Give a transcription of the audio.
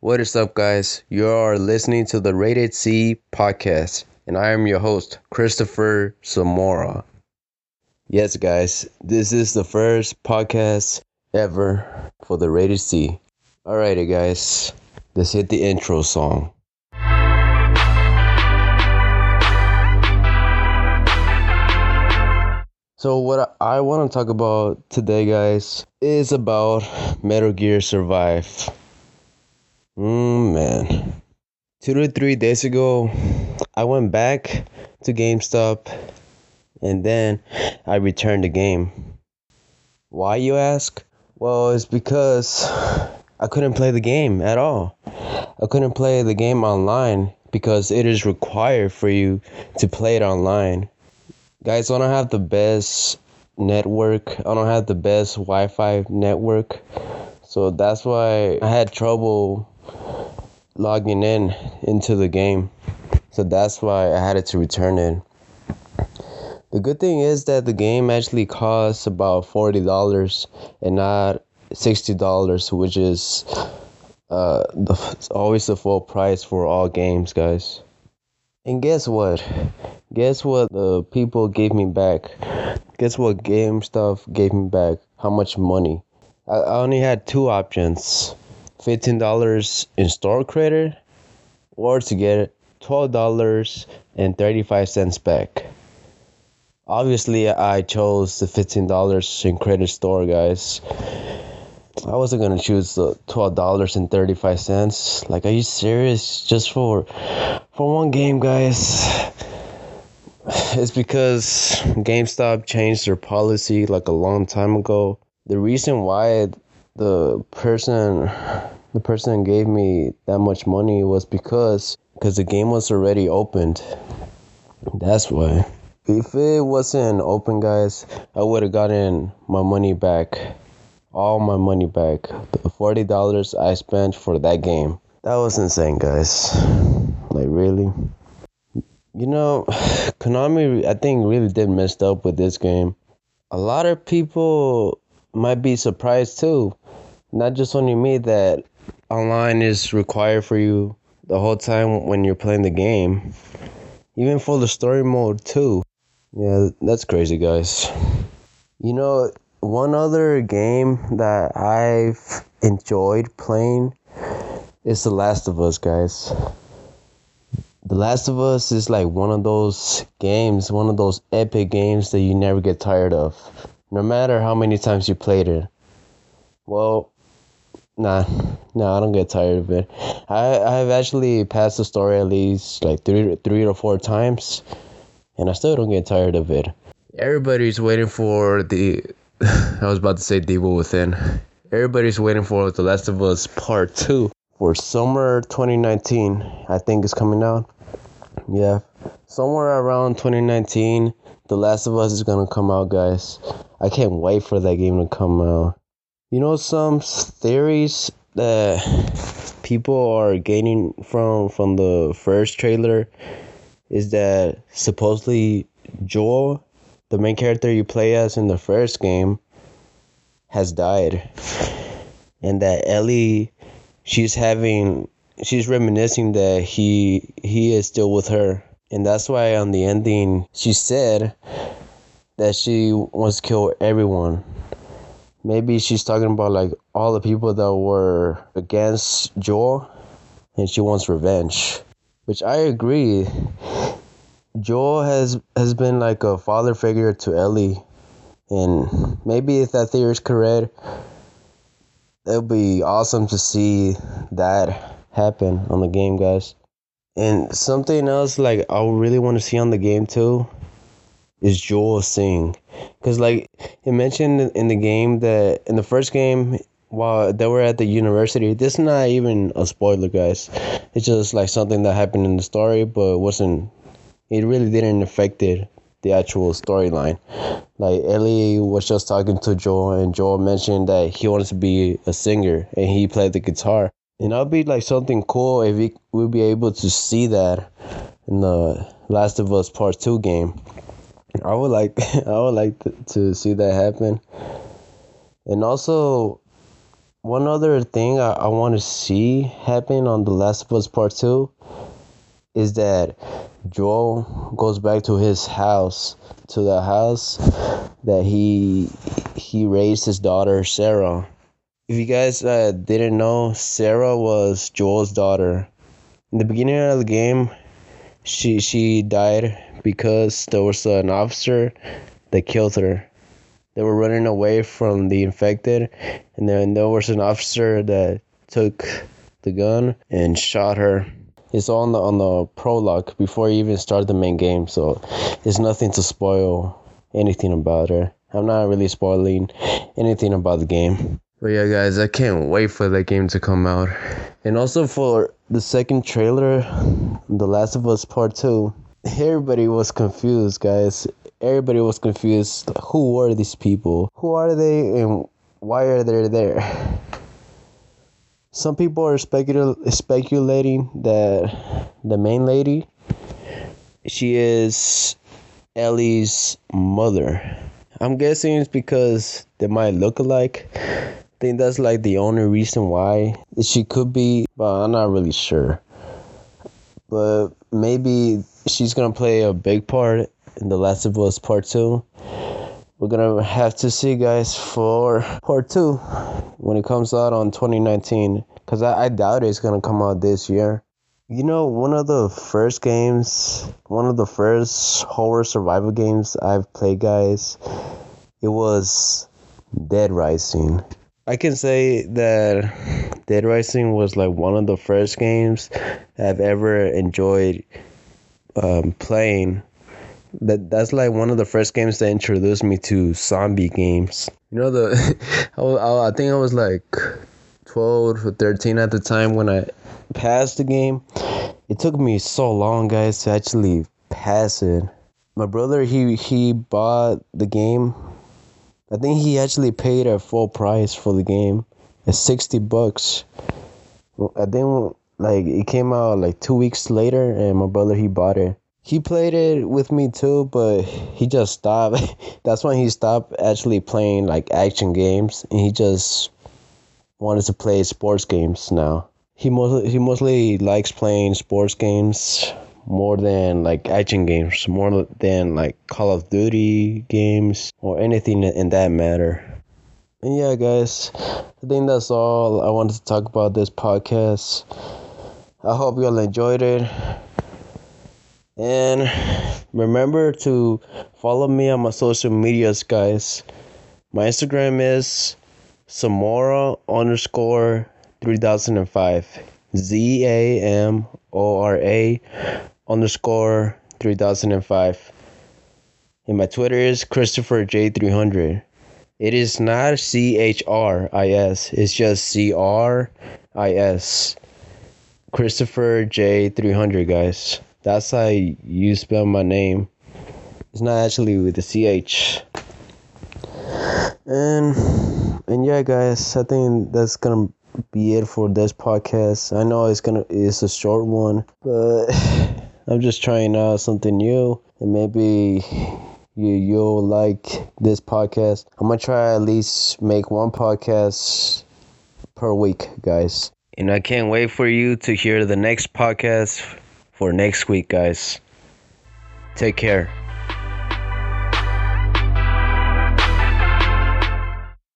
What is up, guys? You are listening to the Rated C podcast, and I am your host, Cristopher Zamora. Yes, guys, this is the first podcast ever for the Rated C. Alrighty, guys, let's hit the intro song. So, what I want to talk about today, guys, is about Metal Gear Survive. Mm, man. Two to three days ago, I went back to GameStop and then I returned the game. Why, you ask? Well, it's because I couldn't play the game at all. I couldn't play the game online because it is required for you to play it online. Guys, I don't have the best network. I don't have the best Wi Fi network. So that's why I had trouble logging in into the game. So that's why I had it to return it. The good thing is that the game actually costs about $40 and not $60, which is uh, the, always the full price for all games, guys. And guess what? Guess what the people gave me back? Guess what GameStop gave me back? How much money? I, I only had two options $15 in store credit or to get $12.35 back. Obviously, I chose the $15 in credit store, guys. I wasn't gonna choose the twelve dollars and thirty five cents. Like, are you serious? Just for for one game, guys. It's because GameStop changed their policy like a long time ago. The reason why the person the person gave me that much money was because because the game was already opened. That's why. If it wasn't open, guys, I would have gotten my money back all my money back. The forty dollars I spent for that game. That was insane, guys. Like really. You know, Konami I think really did messed up with this game. A lot of people might be surprised too. Not just only me that online is required for you the whole time when you're playing the game. Even for the story mode too. Yeah, that's crazy, guys. You know, one other game that I've enjoyed playing is The Last of Us, guys. The Last of Us is like one of those games, one of those epic games that you never get tired of, no matter how many times you played it. Well, nah, nah, I don't get tired of it. I I've actually passed the story at least like three three or four times, and I still don't get tired of it. Everybody's waiting for the I was about to say Devil Within. Everybody's waiting for The Last of Us Part 2 for summer 2019. I think it's coming out. Yeah. Somewhere around 2019, The Last of Us is to come out, guys. I can't wait for that game to come out. You know, some theories that people are gaining from from the first trailer is that supposedly Joel the main character you play as in the first game has died. And that Ellie she's having she's reminiscing that he he is still with her. And that's why on the ending she said that she wants to kill everyone maybe she's talking about like all the people that were against Joel and she wants revenge. Which I agree. Joel has has been like a father figure to Ellie, and maybe if that theory is correct, it'll be awesome to see that happen on the game, guys. And something else like I really want to see on the game too is Joel sing, cause like it mentioned in the game that in the first game while they were at the university. This is not even a spoiler, guys. It's just like something that happened in the story, but wasn't it really didn't affect it, the actual storyline. Like Ellie was just talking to Joel, and Joel mentioned that he wants to be a singer, and he played the guitar. And that'd be like something cool if we would be able to see that in the Last of Us Part Two game. I would like I would like to, to see that happen. And also, one other thing I, I want to see happen on The Last of Us Part 2 is that Joel goes back to his house, to the house that he he raised his daughter Sarah. If you guys uh, didn't know, Sarah was Joel's daughter. In the beginning of the game, she she died because there was an officer that killed her. They were running away from the infected, and then there was an officer that took the gun and shot her. It's on the on the prologue before you even start the main game, so it's nothing to spoil anything about her. I'm not really spoiling anything about the game. But yeah, guys, I can't wait for that game to come out. And also for the second trailer, The Last of Us Part 2, everybody was confused, guys everybody was confused. Who are these people? Who are they and why are they there? Some people are specul- speculating that the main lady, she is Ellie's mother. I'm guessing it's because they might look alike. Think that's like the only reason why she could be, but I'm not really sure. But maybe she's gonna play a big part in The Last of Us Part 2. We're gonna have to see, guys, for Part 2 when it comes out on 2019. Because I, I doubt it's gonna come out this year. You know, one of the first games, one of the first horror survival games I've played, guys, it was Dead Rising. I can say that Dead Rising was like one of the first games I've ever enjoyed um, playing that that's like one of the first games that introduced me to zombie games. You know the I, I think I was like 12 or 13 at the time when I passed the game. It took me so long, guys, to actually pass it. My brother he he bought the game. I think he actually paid a full price for the game. It's 60 bucks. I think like it came out like 2 weeks later and my brother he bought it he played it with me too, but he just stopped. That's when he stopped actually playing like action games, and he just wanted to play sports games now. He mostly he mostly likes playing sports games more than like action games, more than like Call of Duty games or anything in that matter. And yeah, guys, I think that's all I wanted to talk about this podcast. I hope y'all enjoyed it. And remember to follow me on my social medias, guys. My Instagram is Zamora underscore 3005. Z A M O R A underscore 3005. And my Twitter is Cristopher J300. It is not C H R I S, it's just C R I S. Cristopher J300, guys. That's how you spell my name. It's not actually with the CH. And and yeah guys, I think that's gonna be it for this podcast. I know it's gonna it's a short one, but I'm just trying out something new and maybe you you'll like this podcast. I'm gonna try at least make one podcast per week, guys. And I can't wait for you to hear the next podcast for next week, guys. Take care.